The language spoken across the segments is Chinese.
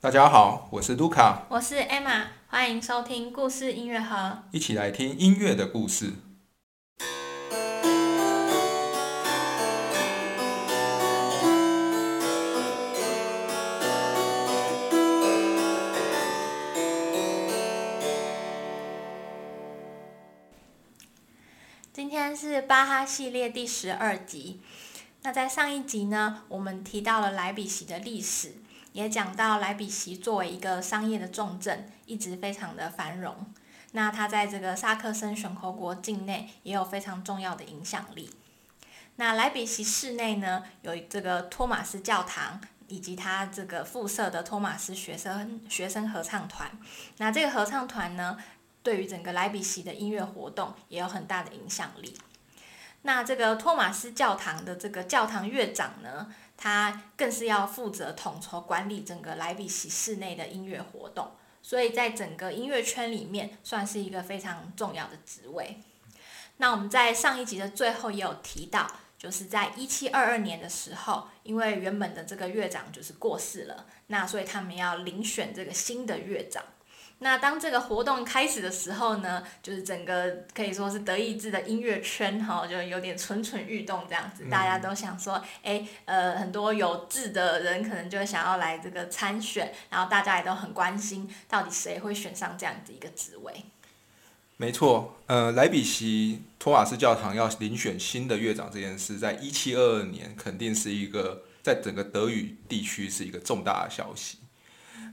大家好，我是卢卡，我是 Emma，欢迎收听故事音乐盒。一起来听音乐的故事。今天是巴哈系列第十二集。那在上一集呢，我们提到了莱比锡的历史，也讲到莱比锡作为一个商业的重镇，一直非常的繁荣。那它在这个萨克森选侯国境内也有非常重要的影响力。那莱比锡市内呢，有这个托马斯教堂，以及它这个附设的托马斯学生学生合唱团。那这个合唱团呢，对于整个莱比锡的音乐活动也有很大的影响力。那这个托马斯教堂的这个教堂乐长呢，他更是要负责统筹管理整个莱比锡市内的音乐活动，所以在整个音乐圈里面算是一个非常重要的职位。那我们在上一集的最后也有提到，就是在一七二二年的时候，因为原本的这个乐长就是过世了，那所以他们要遴选这个新的乐长。那当这个活动开始的时候呢，就是整个可以说是德意志的音乐圈哈，就有点蠢蠢欲动这样子，大家都想说，哎，呃，很多有志的人可能就会想要来这个参选，然后大家也都很关心，到底谁会选上这样子一个职位。没错，呃，莱比锡托马斯教堂要遴选新的乐长这件事，在一七二二年肯定是一个在整个德语地区是一个重大的消息。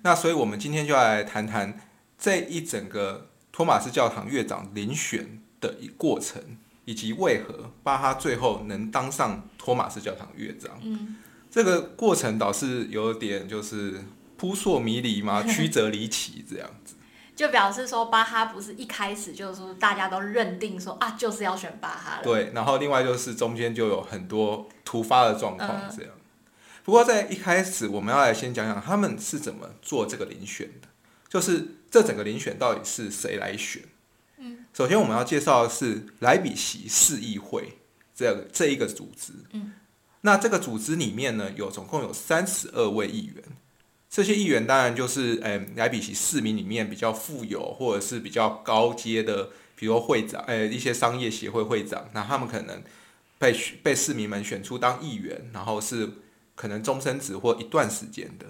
那所以我们今天就来谈谈。这一整个托马斯教堂乐长遴选的一过程，以及为何巴哈最后能当上托马斯教堂乐长，嗯，这个过程倒是有点就是扑朔迷离嘛，曲折离奇这样子。就表示说巴哈不是一开始就是说大家都认定说啊就是要选巴哈了。对，然后另外就是中间就有很多突发的状况这样。不过在一开始，我们要来先讲讲他们是怎么做这个遴选的，就是。这整个遴选到底是谁来选？嗯，首先我们要介绍的是莱比锡市议会这这一个组织。嗯，那这个组织里面呢，有总共有三十二位议员。这些议员当然就是诶莱比锡市民里面比较富有或者是比较高阶的，比如会长，诶一些商业协会会长，那他们可能被被市民们选出当议员，然后是可能终身职或一段时间的。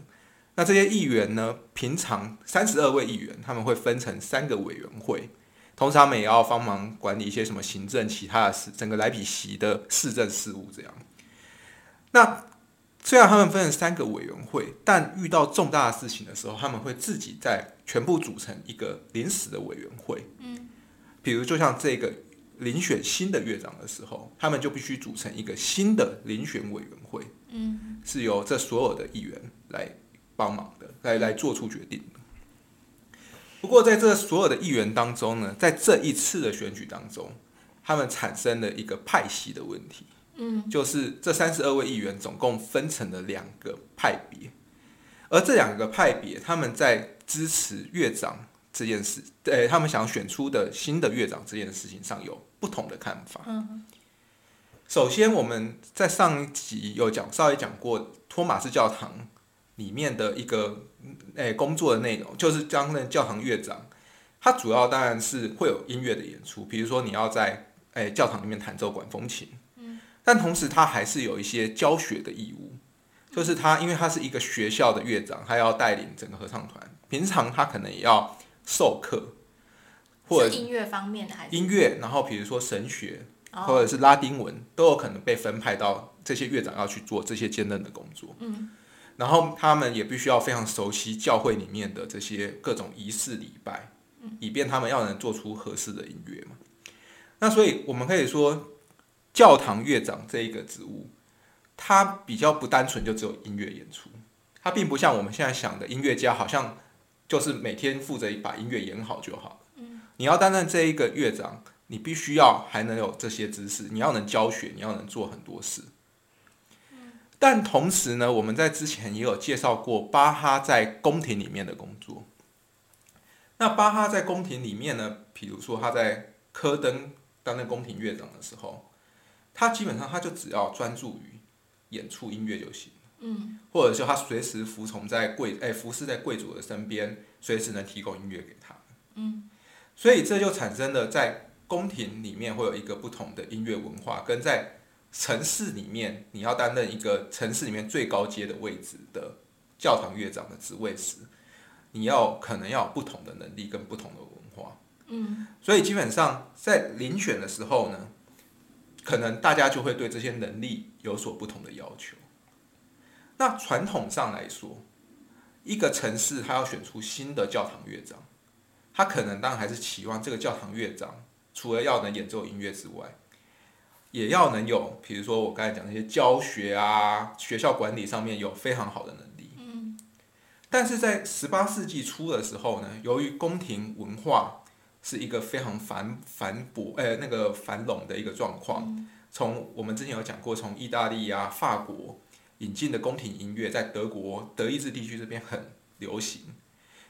那这些议员呢？平常三十二位议员，他们会分成三个委员会，同时他们也要帮忙管理一些什么行政、其他的事，整个莱比锡的市政事务这样。那虽然他们分成三个委员会，但遇到重大的事情的时候，他们会自己在全部组成一个临时的委员会。嗯，比如就像这个遴选新的院长的时候，他们就必须组成一个新的遴选委员会。嗯，是由这所有的议员来。帮忙的来来做出决定的。不过，在这所有的议员当中呢，在这一次的选举当中，他们产生了一个派系的问题。嗯，就是这三十二位议员总共分成了两个派别，而这两个派别他们在支持院长这件事，对他们想选出的新的院长这件事情上有不同的看法。嗯，首先我们在上一集有讲稍微讲过托马斯教堂。里面的一个诶工作的内容，就是担任教堂乐长，他主要当然是会有音乐的演出，比如说你要在诶教堂里面弹奏管风琴，嗯，但同时他还是有一些教学的义务，就是他因为他是一个学校的乐长，他要带领整个合唱团，平常他可能也要授课，或者音乐方面的还是音乐，然后比如说神学或者是拉丁文都有可能被分派到这些乐长要去做这些兼任的工作，嗯。然后他们也必须要非常熟悉教会里面的这些各种仪式礼拜，以便他们要能做出合适的音乐嘛。那所以我们可以说，教堂乐长这一个职务，它比较不单纯就只有音乐演出，它并不像我们现在想的音乐家，好像就是每天负责把音乐演好就好嗯，你要担任这一个乐长，你必须要还能有这些知识，你要能教学，你要能做很多事。但同时呢，我们在之前也有介绍过巴哈在宫廷里面的工作。那巴哈在宫廷里面呢，比如说他在科登担任宫廷乐长的时候，他基本上他就只要专注于演出音乐就行嗯，或者说他随时服从在贵哎服侍在贵族的身边，随时能提供音乐给他。嗯，所以这就产生了在宫廷里面会有一个不同的音乐文化，跟在城市里面你要担任一个城市里面最高阶的位置的教堂乐长的职位时，你要可能要有不同的能力跟不同的文化。嗯，所以基本上在遴选的时候呢，可能大家就会对这些能力有所不同的要求。那传统上来说，一个城市它要选出新的教堂乐长，他可能当然还是期望这个教堂乐长除了要能演奏音乐之外，也要能有，比如说我刚才讲那些教学啊、学校管理上面有非常好的能力。嗯，但是在十八世纪初的时候呢，由于宫廷文化是一个非常繁繁勃，呃，那个繁荣的一个状况。从我们之前有讲过，从意大利啊、法国引进的宫廷音乐，在德国、德意志地区这边很流行。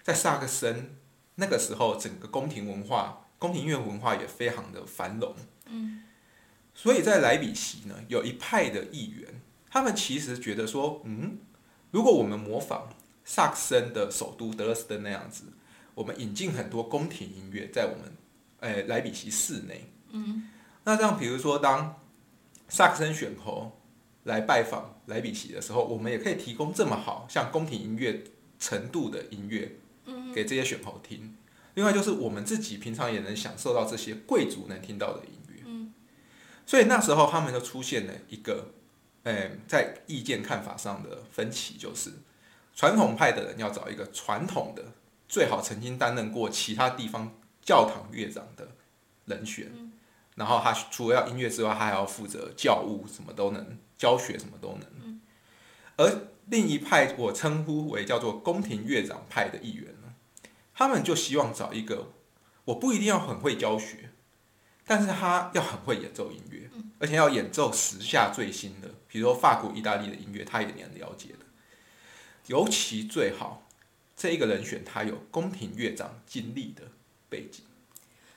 在萨克森那个时候，整个宫廷文化、宫廷音乐文化也非常的繁荣。嗯，所以在莱比锡呢，有一派的议员，他们其实觉得说，嗯，如果我们模仿萨克森的首都德勒斯登那样子，我们引进很多宫廷音乐在我们，诶、莱比锡市内。嗯，那这样，比如说当萨克森选侯来拜访莱比锡的时候，我们也可以提供这么好像宫廷音乐程度的音乐，给这些选侯听。另外就是我们自己平常也能享受到这些贵族能听到的音乐。所以那时候他们就出现了一个，呃，在意见看法上的分歧，就是传统派的人要找一个传统的，最好曾经担任过其他地方教堂乐长的人选。然后他除了要音乐之外，他还要负责教务，什么都能，教学什么都能。而另一派，我称呼为叫做宫廷乐长派的议员呢，他们就希望找一个，我不一定要很会教学，但是他要很会演奏音乐，而且要演奏时下最新的，比如说法国、意大利的音乐，他也能了解的。尤其最好这一个人选，他有宫廷乐长经历的背景。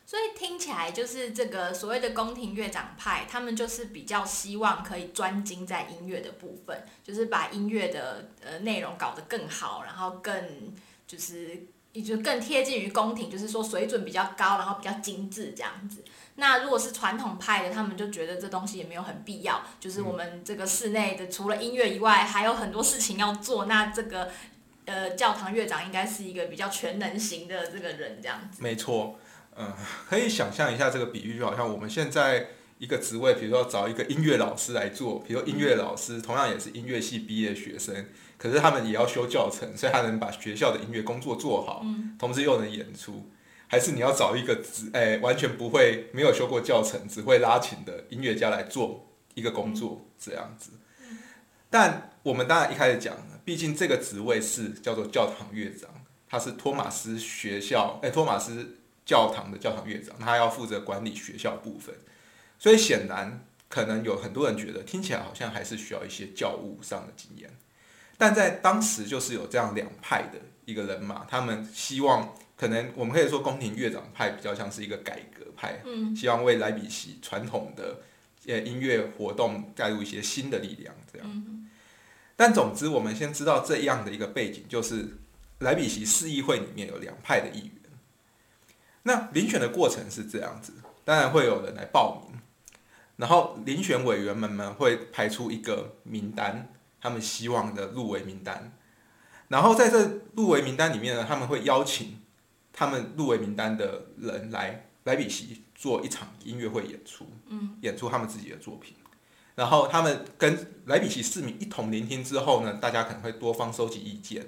所以听起来就是这个所谓的宫廷乐长派，他们就是比较希望可以专精在音乐的部分，就是把音乐的呃内容搞得更好，然后更就是也就更贴近于宫廷，就是说水准比较高，然后比较精致这样子。那如果是传统派的，他们就觉得这东西也没有很必要，就是我们这个室内的除了音乐以外，还有很多事情要做。那这个呃教堂乐长应该是一个比较全能型的这个人这样子。没错，嗯，可以想象一下这个比喻，就好像我们现在一个职位，比如说找一个音乐老师来做，比如音乐老师同样也是音乐系毕业的学生，可是他们也要修教程，所以他能把学校的音乐工作做好，同时又能演出。还是你要找一个只哎、完全不会没有修过教程，只会拉琴的音乐家来做一个工作、这样子。但我们当然一开始讲，毕竟这个职位是叫做教堂乐长，他是托马斯学校哎、托马斯教堂的教堂乐长，他要负责管理学校部分，所以显然可能有很多人觉得听起来好像还是需要一些教务上的经验。但在当时就是有这样两派的一个人马，他们希望可能我们可以说宫廷乐长派比较像是一个改革派，嗯希望为莱比锡传统的呃音乐活动带入一些新的力量，这样。嗯但总之，我们先知道这样的一个背景，就是莱比锡市议会里面有两派的议员。那遴选的过程是这样子，当然会有人来报名，然后遴选委员们们会排出一个名单，他们希望的入围名单，然后在这入围名单里面呢，他们会邀请他们入围名单的人来莱比锡做一场音乐会演出，嗯，演出他们自己的作品。然后他们跟莱比锡市民一同聆听之后呢，大家可能会多方收集意见，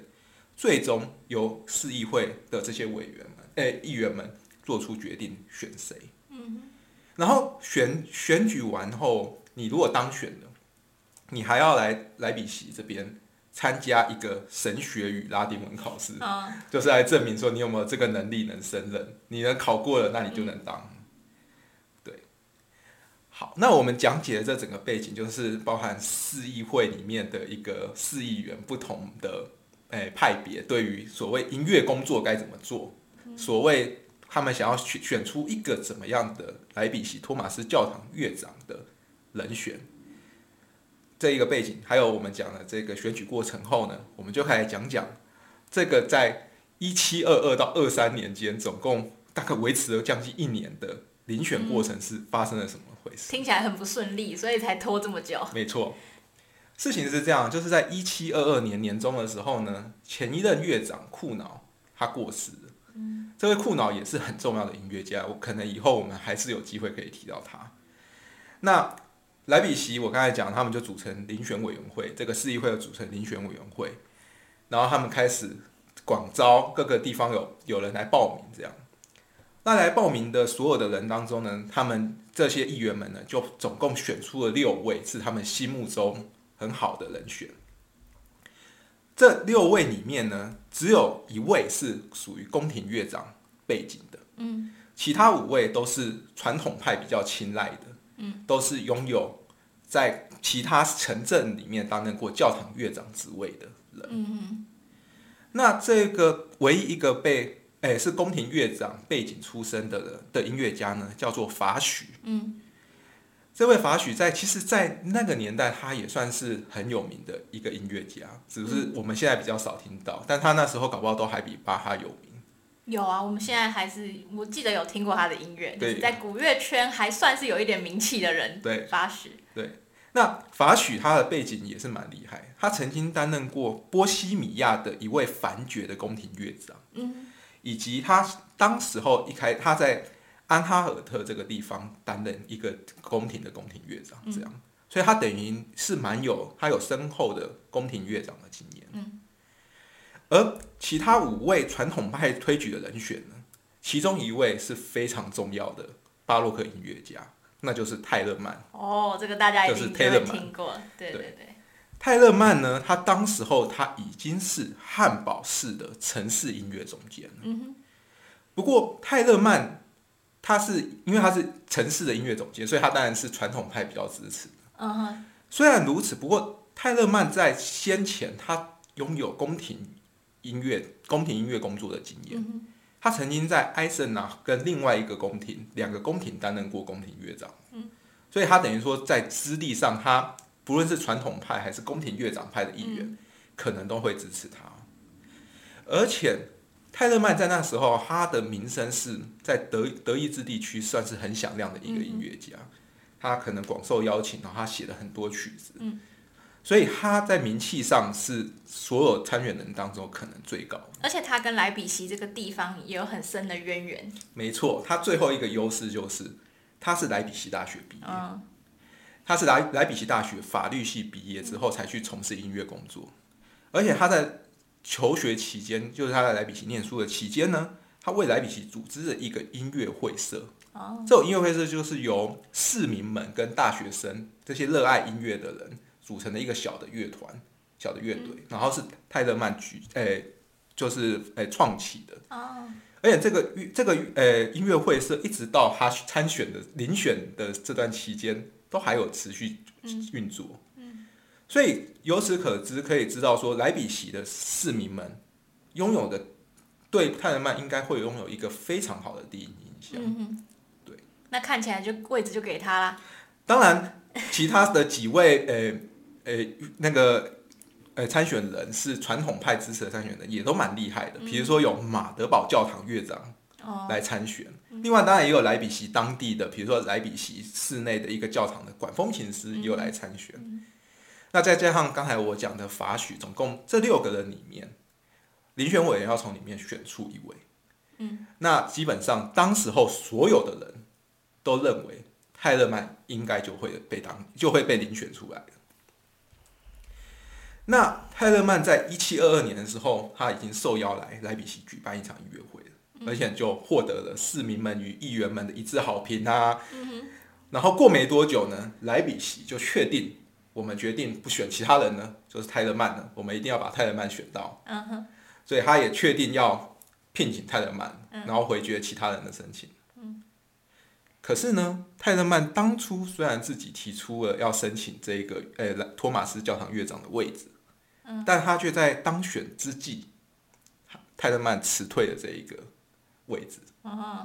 最终由市议会的这些委员们，诶、议员们做出决定选谁。嗯然后选选举完后，你如果当选了，你还要来莱比锡这边参加一个神学与拉丁文考试，嗯就是来证明说你有没有这个能力能胜任。你能考过了，那你就能当。对，好，那我们讲解的这整个背景，就是包含市议会里面的一个市议员不同的诶、派别，对于所谓音乐工作该怎么做，所谓他们想要选选出一个怎么样的莱比锡托马斯教堂乐长的人选。这一个背景，还有我们讲的这个选举过程后呢，我们就开始讲讲这个在一七二二到二三年间，总共大概维持了将近一年的遴选过程是发生了什么回事？听起来很不顺利，所以才拖这么久。没错，事情是这样，就是在一七二二年年中的时候呢，前一任乐长库瑙他过世。这位库瑙也是很重要的音乐家，我可能以后我们还是有机会可以提到他。那莱比锡，我刚才讲，他们就组成遴选委员会，这个市议会组成遴选委员会，然后他们开始广招各个地方有有人来报名，这样。那来报名的所有的人当中呢，他们这些议员们呢，就总共选出了六位是他们心目中很好的人选。这六位里面呢，只有一位是属于宫廷乐长背景的，嗯，其他五位都是传统派比较青睐的，嗯，都是拥有在其他城镇里面担任过教堂乐长职位的人，嗯那这个唯一一个被哎是宫廷乐长背景出身的人的音乐家呢，叫做法许，嗯。这位法许在其实，在那个年代，他也算是很有名的一个音乐家，只是我们现在比较少听到。但他那时候搞不好都还比巴哈有名。有啊，我们现在还是我记得有听过他的音乐，对，在古乐圈还算是有一点名气的人。对，法许。对，那法许他的背景也是蛮厉害，他曾经担任过波西米亚的一位凡爵的宫廷乐长，嗯，以及他当时候一开他在。安哈尔特这个地方担任一个宫廷的宫廷乐长，这样，所以他等于是蛮有他有深厚的宫廷乐长的经验。嗯，而其他五位传统派推举的人选呢，其中一位是非常重要的巴洛克音乐家，那就是泰勒曼。哦，这个大家一定都听过。对对对，泰勒曼呢，他当时候他已经是汉堡市的城市音乐总监了。嗯哼，不过泰勒曼。他是因为他是城市的音乐总监，所以他当然是传统派比较支持。嗯哼。虽然如此，不过泰勒曼在先前他拥有宫廷音乐、宫廷音乐工作的经验。嗯他曾经在埃森纳跟另外一个宫廷两个宫廷担任过宫廷乐长。嗯。所以他等于说在资历上，他不论是传统派还是宫廷乐长派的议员，可能都会支持他。而且。泰勒曼在那时候，他的名声是在德德意志地区算是很响亮的一个音乐家，他可能广受邀请，然后他写了很多曲子，所以他在名气上是所有参选人当中可能最高。而且他跟莱比锡这个地方也有很深的渊源。没错，他最后一个优势就是他是莱比锡大学毕业，他是莱莱比锡大学法律系毕业之后才去从事音乐工作，而且他在。求学期间，就是他在莱比锡念书的期间呢，他为莱比锡组织了一个音乐会社。哦，这种音乐会社就是由市民们跟大学生这些热爱音乐的人组成的一个小的乐团、小的乐队，然后是泰勒曼举，诶，就是诶创起的。哦，而且这个这个呃音乐会是一直到他参选的遴选的这段期间，都还有持续运作。所以由此可知，可以知道说，莱比锡的市民们拥有的对泰勒曼应该会拥有一个非常好的第一印象。嗯对。那看起来就位置就给他啦。当然，其他的几位呃呃那个诶参选人是传统派支持的参选人，也都蛮厉害的。比如说有马德堡教堂乐长来参选，另外当然也有莱比锡当地的，比如说莱比锡市内的一个教堂的管风琴师也有来参选。那再加上刚才我讲的法许，总共这六个人里面，遴选委员要从里面选出一位。嗯，那基本上当时候所有的人都认为泰勒曼应该就会被当就会被遴选出来的。那泰勒曼在一七二二年的时候，他已经受邀来莱比锡举办一场音乐会了，而且就获得了市民们与议员们的一致好评啊。嗯然后过没多久呢，莱比锡就确定。我们决定不选其他人呢，就是泰勒曼了。我们一定要把泰勒曼选到。嗯哼。所以他也确定要聘请泰勒曼，然后回绝其他人的申请。嗯。可是呢，泰勒曼当初虽然自己提出了要申请这个呃托马斯教堂乐长的位置，嗯，但他却在当选之际，泰勒曼辞退了这一个位置。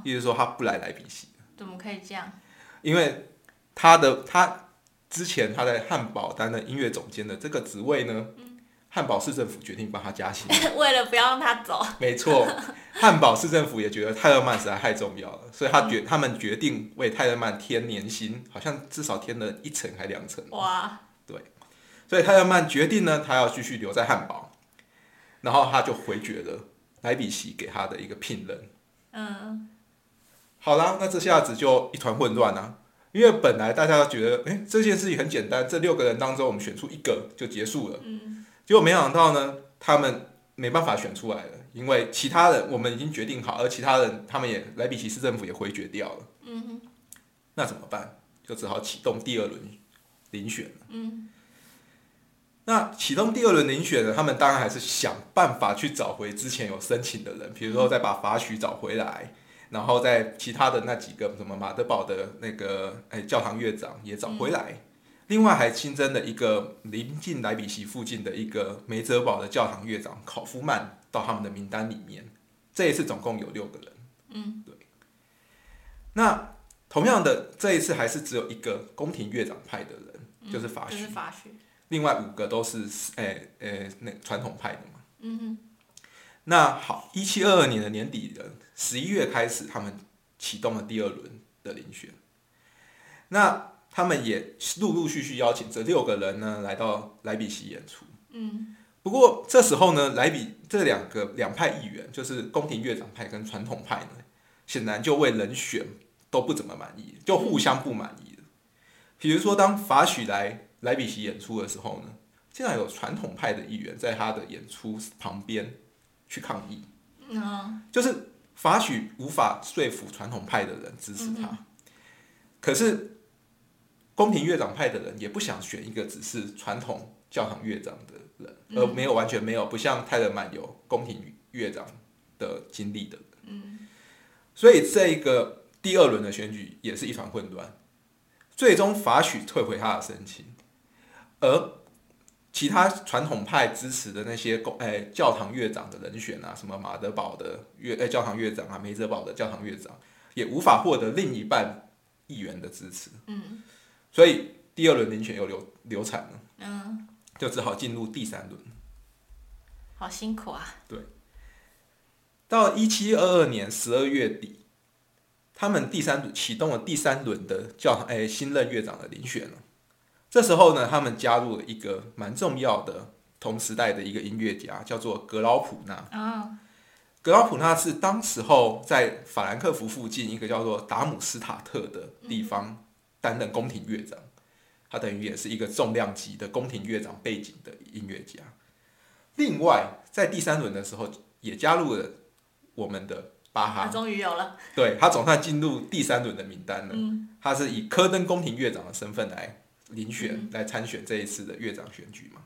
意思说他不来莱比锡。怎么可以这样？因为他的他。之前他在汉堡担任音乐总监的这个职位呢，汉堡市政府决定帮他加薪。为了不要让他走，没错，汉堡市政府也觉得泰勒曼实在太重要了，所以他决、他们决定为泰勒曼添年薪，好像至少添了一层还两层。哇，所以泰勒曼决定呢，他要继续留在汉堡，然后他就回绝了莱比锡给他的一个聘任。嗯，好啦，那这下子就一团混乱啊！因为本来大家都觉得，哎、这件事情很简单，这六个人当中我们选出一个就结束了。嗯，结果没想到呢，他们没办法选出来了，因为其他人我们已经决定好，而其他人他们也莱比锡市政府也回绝掉了。嗯哼，那怎么办？就只好启动第二轮遴选了。嗯，那启动第二轮遴选呢，他们当然还是想办法去找回之前有申请的人，比如说再把法许找回来，然后在其他的那几个什么马德堡的那个哎教堂乐长也找回来，另外还新增了一个临近莱比锡附近的一个梅泽堡的教堂乐长考夫曼到他们的名单里面。这一次总共有六个人。嗯，对。那同样的，这一次还是只有一个宫廷乐长派的人，就是法许就是。法许，另外五个都是诶诶那传统派的嘛。嗯哼，那好，一七二二年的年底的十一月开始，他们启动了第二轮的遴选。那他们也陆陆续续邀请这六个人呢来到莱比锡演出。嗯，不过这时候呢，莱比这两个两派议员，就是宫廷乐长派跟传统派呢，显然就为人选都不怎么满意，就互相不满意了。比如说，当法许来莱比锡演出的时候呢，竟然有传统派的议员在他的演出旁边去抗议，嗯，就是法许无法说服传统派的人支持他，可是宫廷乐长派的人也不想选一个只是传统教堂乐长的人，而没有完全没有不像泰勒曼有宫廷乐长的经历的人，嗯，所以这一个第二轮的选举也是一团混乱，最终法许退回他的申请，而其他传统派支持的那些公诶、教堂乐长的人选啊，什么马德堡的乐诶、教堂乐长啊，梅泽堡的教堂乐长，也无法获得另一半议员的支持。嗯，所以第二轮遴选又流流产了，嗯，就只好进入第三轮。好辛苦啊，对到一七二二年十二月底，他们第三轮启动了第三轮的教堂诶、新任乐长的遴选了。这时候呢，他们加入了一个蛮重要的同时代的一个音乐家，叫做格劳普纳。啊，格劳普纳是当时候在法兰克福附近一个叫做达姆斯塔特的地方担任宫廷乐长，他等于也是一个重量级的宫廷乐长背景的音乐家。另外，在第三轮的时候也加入了我们的巴他哈，终于有了，对他总算进入第三轮的名单了。嗯，他是以科登宫廷乐长的身份来遴选、来参选这一次的乐长选举嘛。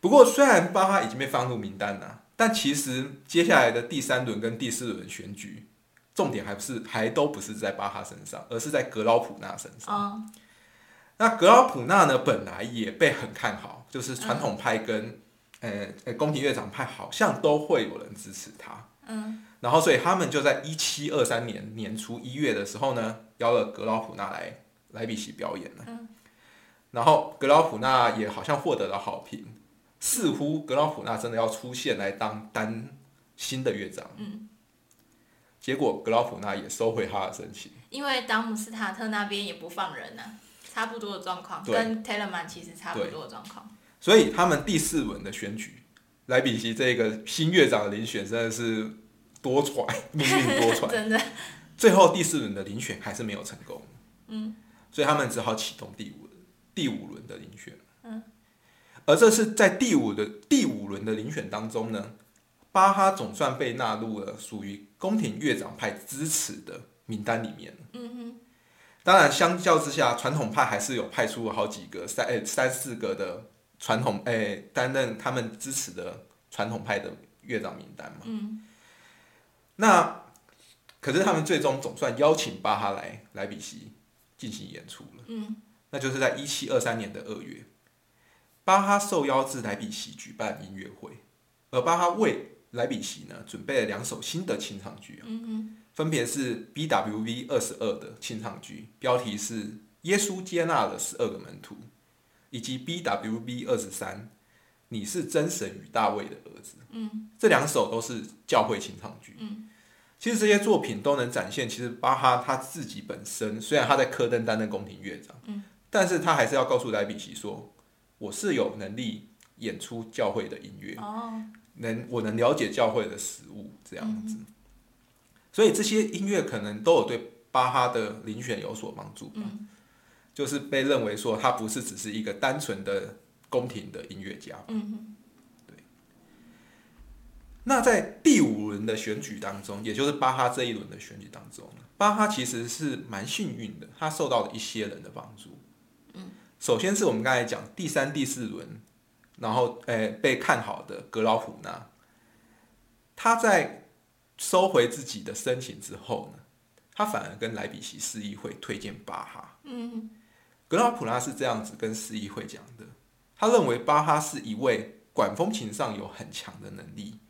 不过，虽然巴哈已经被放入名单了，但其实接下来的第三轮跟第四轮选举，重点还不是还都不是在巴哈身上，而是在格劳普纳身上。哦，那格劳普纳呢，本来也被很看好，就是传统派跟、宫廷乐长派好像都会有人支持他。嗯，然后，所以他们就在一七二三年年初一月的时候呢，邀了格劳普纳来莱比锡表演了。嗯然后格劳普纳也好像获得了好评，似乎格劳普纳真的要出现来当单新的乐长。嗯，结果格劳普纳也收回他的申请。因为达姆斯塔特那边也不放人呐、差不多的状况，跟 Telemann 其实差不多的状况。所以他们第四轮的选举，莱比锡这个新乐长的遴选真的是多舛，命运多舛。真的，最后第四轮的遴选还是没有成功，嗯，所以他们只好启动第五第五轮的遴选，嗯，而这是在第五的第五轮的遴选当中呢，巴哈总算被纳入了属于宫廷乐长派支持的名单里面。嗯哼，当然，相较之下，传统派还是有派出了好几个三诶、三四个的传统诶、担任他们支持的传统派的乐长名单嘛。嗯，那可是他们最终总算邀请巴哈来莱比锡进行演出了。嗯，那就是在一七二三年的二月，巴哈受邀至莱比锡举办音乐会，而巴哈为莱比锡呢准备了两首新的清唱剧啊，嗯，分别是 BWV 二十二的清唱剧，标题是耶稣接纳了十二个门徒，以及 BWV 二十三，你是真神与大卫的儿子。嗯，这两首都是教会清唱剧。嗯，其实这些作品都能展现，其实巴哈他自己本身，虽然他在科登担任宫廷乐长，嗯，但是他还是要告诉莱比锡说，我是有能力演出教会的音乐。哦，能我能了解教会的实物这样子。所以这些音乐可能都有对巴哈的遴选有所帮助。嗯。就是被认为说他不是只是一个单纯的宫廷的音乐家。嗯对。那在第五轮的选举当中，也就是巴哈这一轮的选举当中，巴哈其实是蛮幸运的，他受到了一些人的帮助。嗯。首先是我们刚才讲第三、第四轮，然后诶被看好的格劳普纳，他在收回自己的申请之后呢，他反而跟莱比锡市议会推荐巴哈。嗯。格拉普纳是这样子跟市议会讲的，他认为巴哈是一位管风琴上有很强的能力，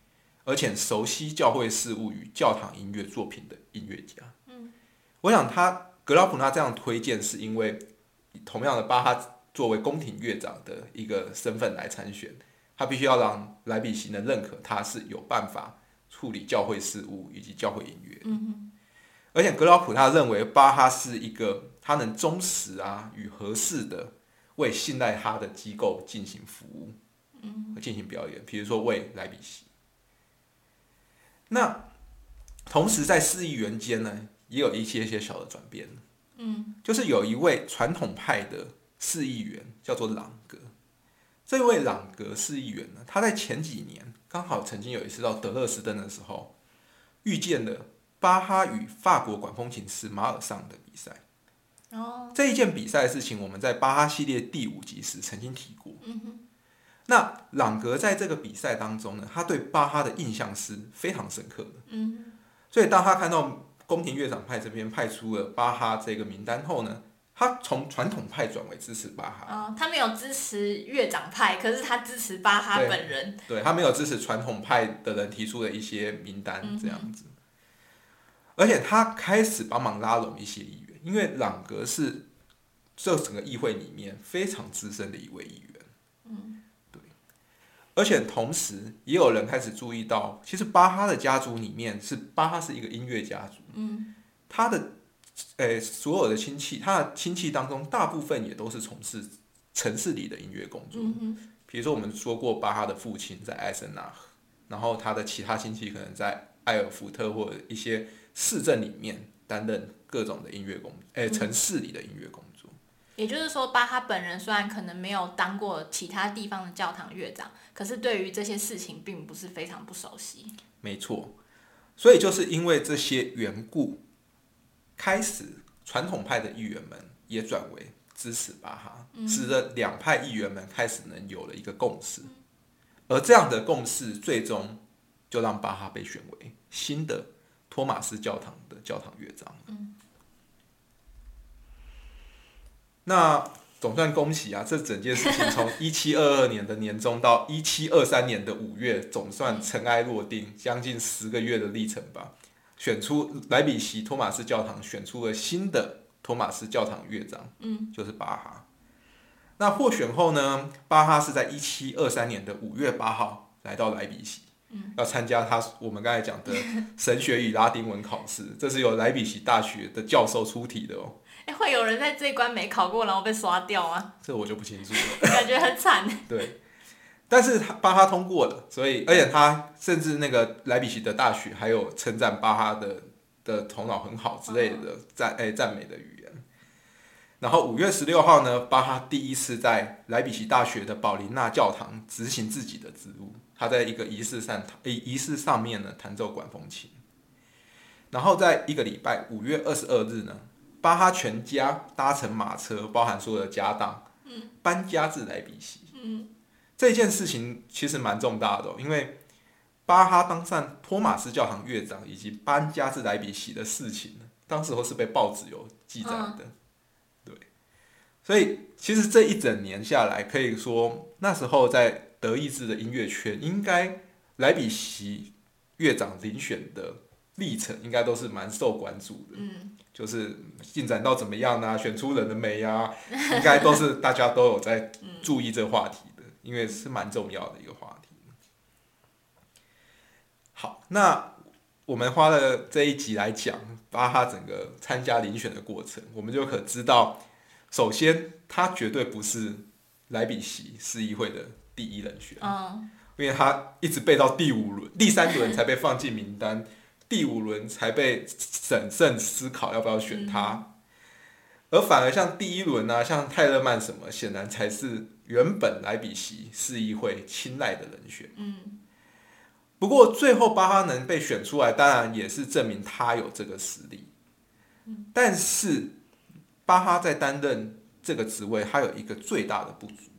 而且熟悉教会事务与教堂音乐作品的音乐家。嗯，我想他格拉普纳这样推荐，是因为同样的巴哈作为宫廷乐长的一个身份来参选，他必须要让莱比锡能认可他是有办法处理教会事务以及教会音乐。嗯而且格劳普他认为巴哈是一个。他能忠实啊与合适的为信赖他的机构进行服务，嗯，进行表演，比如说为莱比锡。那同时在市议员间呢，也有一些些小的转变，嗯，就是有一位传统派的市议员叫做朗格，这位朗格市议员呢，他在前几年刚好曾经有一次到德勒斯登的时候，遇见了巴哈与法国管风琴师马尔尚的比赛。哦，这一件比赛的事情，我们在巴哈系列第五集时曾经提过。嗯哼，那朗格在这个比赛当中呢，他对巴哈的印象是非常深刻的。嗯所以当他看到宫廷乐长派这边派出了巴哈这个名单后呢，他从传统派转为支持巴哈。哦，他没有支持乐长派，可是他支持巴哈本人。对他没有支持传统派的人提出的一些名单这样子，而且他开始帮忙拉拢一些议员。因为朗格是这整个议会里面非常资深的一位议员，而且同时也有人开始注意到，其实巴哈的家族里面是巴哈是一个音乐家族，嗯，他的诶所有的亲戚，他的亲戚当中大部分也都是从事城市里的音乐工作，嗯比如说我们说过巴哈的父亲在艾森纳，然后他的其他亲戚可能在埃尔福特或者一些市镇里面担任。各种的音乐工，诶，城市里的音乐工作。也就是说，巴哈本人虽然可能没有当过其他地方的教堂乐长，可是对于这些事情并不是非常不熟悉。没错，所以就是因为这些缘故，开始传统派的议员们也转为支持巴哈，使得两派议员们开始能有了一个共识，而这样的共识最终就让巴哈被选为新的托马斯教堂的教堂乐章。嗯。那总算恭喜啊！这整件事情从 一七二二年的年中到一七二三年的五月，总算尘埃落定，将近十个月的历程吧。选出莱比锡托马斯教堂，选出了新的托马斯教堂乐章，嗯，就是巴哈。那获选后呢，巴哈是在一七二三年的五月八号来到莱比锡，嗯，要参加他我们刚才讲的 神学与拉丁文考试，这是由莱比锡大学的教授出题的哦。哎会有人在这一关没考过，然后被刷掉吗？这我就不清楚了。感觉很惨。对，但是他巴哈通过了，所以而且他甚至那个莱比锡的大学还有称赞巴哈的的头脑很好之类的赞哎赞美的语言。然后五月十六号呢，巴哈第一次在莱比锡大学的宝琳娜教堂执行自己的职务，他在一个仪式上诶仪式上面呢弹奏管风琴。然后在一个礼拜五月二十二日呢。巴哈全家搭乘马车，包含所有的家当，搬家至莱比锡。这件事情其实蛮重大的，因为巴哈当上托马斯教堂乐长以及搬家至莱比锡的事情，当时候是被报纸有记载的。对，所以其实这一整年下来，可以说那时候在德意志的音乐圈，应该莱比锡乐长遴选的历程应该都是蛮受关注的。嗯，就是进展到怎么样啊，选出人了没啊，应该都是大家都有在注意这个话题的，因为是蛮重要的一个话题。好，那我们花了这一集来讲巴哈整个参加遴选的过程，我们就可知道，首先他绝对不是莱比锡市议会的第一人选，嗯，因为他一直背到第五轮、第三轮才被放进名单，第五轮才被审慎思考要不要选他，而反而像第一轮啊，像泰勒曼什么，显然才是原本莱比锡市议会青睐的人选。嗯，不过最后巴哈能被选出来，当然也是证明他有这个实力。但是巴哈在担任这个职位，他有一个最大的不足，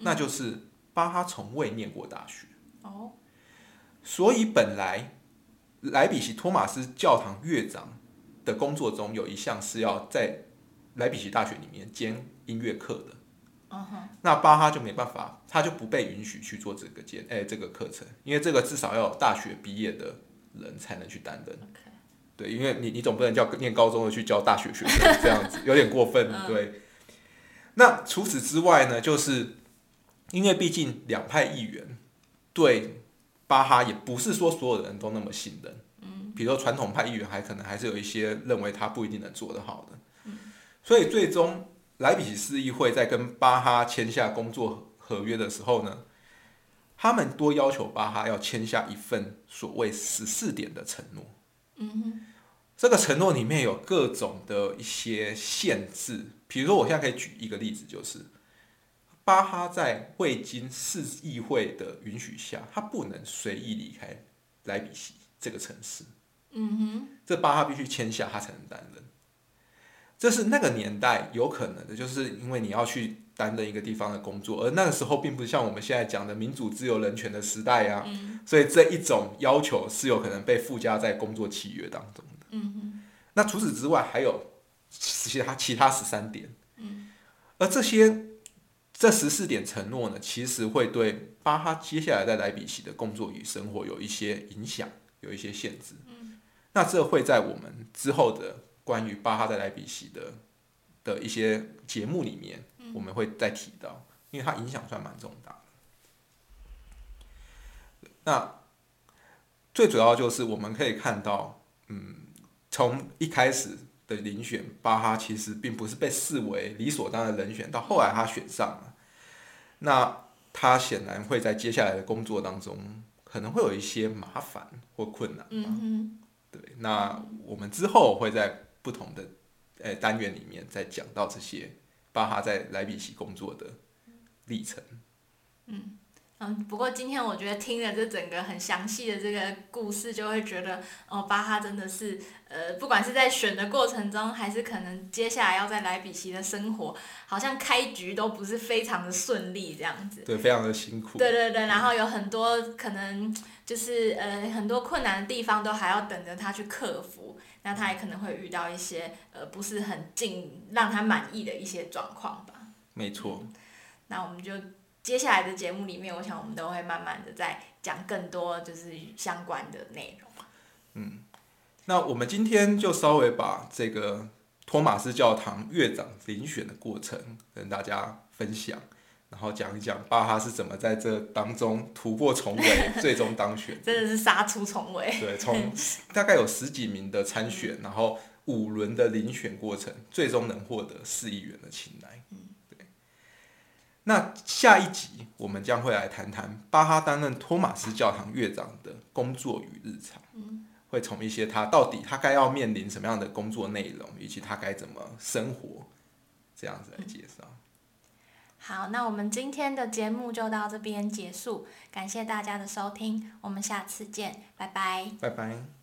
那就是巴哈从未念过大学。哦，所以本来莱比锡托马斯教堂乐长的工作中有一项是要在莱比锡大学里面兼音乐课的。那巴哈就没办法，他就不被允许去做这个兼哎、这个课程，因为这个至少要有大学毕业的人才能去担任。对，因为你你总不能叫念高中的去教大学学生这样子，有点过分。嗯对。那除此之外呢，就是因为毕竟两派议员对巴哈也不是说所有人都那么信任。嗯。比如说传统派议员还可能还是有一些认为他不一定能做得好的。嗯。所以最终莱比锡市议会在跟巴哈签下工作合约的时候呢，他们多要求巴哈要签下一份所谓十四点的承诺。这个承诺里面有各种的一些限制，比如说，我现在可以举一个例子，就是巴哈在未经市议会的允许下，他不能随意离开莱比锡这个城市。嗯哼，这巴哈必须签下，他才能担任。这是那个年代有可能的，就是因为你要去担任一个地方的工作，而那个时候并不像我们现在讲的民主、自由、人权的时代啊，所以这一种要求是有可能被附加在工作契约当中的。嗯哼，那除此之外，还有其他其他十三点，而这些这十四点承诺呢，其实会对巴哈接下来在莱比锡的工作与生活有一些影响，有一些限制。那这会在我们之后的关于巴哈在莱比锡的的一些节目里面，我们会再提到，因为它影响算蛮重大的。那最主要就是我们可以看到，嗯，从一开始的遴选，巴哈其实并不是被视为理所当然的人选，到后来他选上了，那他显然会在接下来的工作当中可能会有一些麻烦或困难。嗯哼，对，那我们之后会在不同的呃单元里面再讲到这些巴哈在莱比锡工作的历程。嗯，不过今天我觉得听了这整个很详细的这个故事，就会觉得哦，巴哈真的是呃，不管是在选的过程中，还是可能接下来要在莱比锡的生活，好像开局都不是非常的顺利这样子。对，非常的辛苦。对对对，然后有很多可能就是呃很多困难的地方都还要等着他去克服，那他也可能会遇到一些呃不是很尽让他满意的一些状况吧。没错。那我们就接下来的节目里面，我想我们都会慢慢的再讲更多就是相关的内容。嗯那我们今天就稍微把这个托马斯教堂乐长遴选的过程跟大家分享，然后讲一讲巴哈是怎么在这当中突破重围，最终当选。真的是杀出重围。对，从 大概有十几名的参选，然后五轮的遴选过程，最终能获得四议员的青睐。对。那下一集我们将会来谈谈巴哈担任托马斯教堂乐长的工作与日常。会从一些他到底他该要面临什么样的工作内容，以及他该怎么生活，这样子来介绍。好，那我们今天的节目就到这边结束，感谢大家的收听，我们下次见，拜拜。拜拜。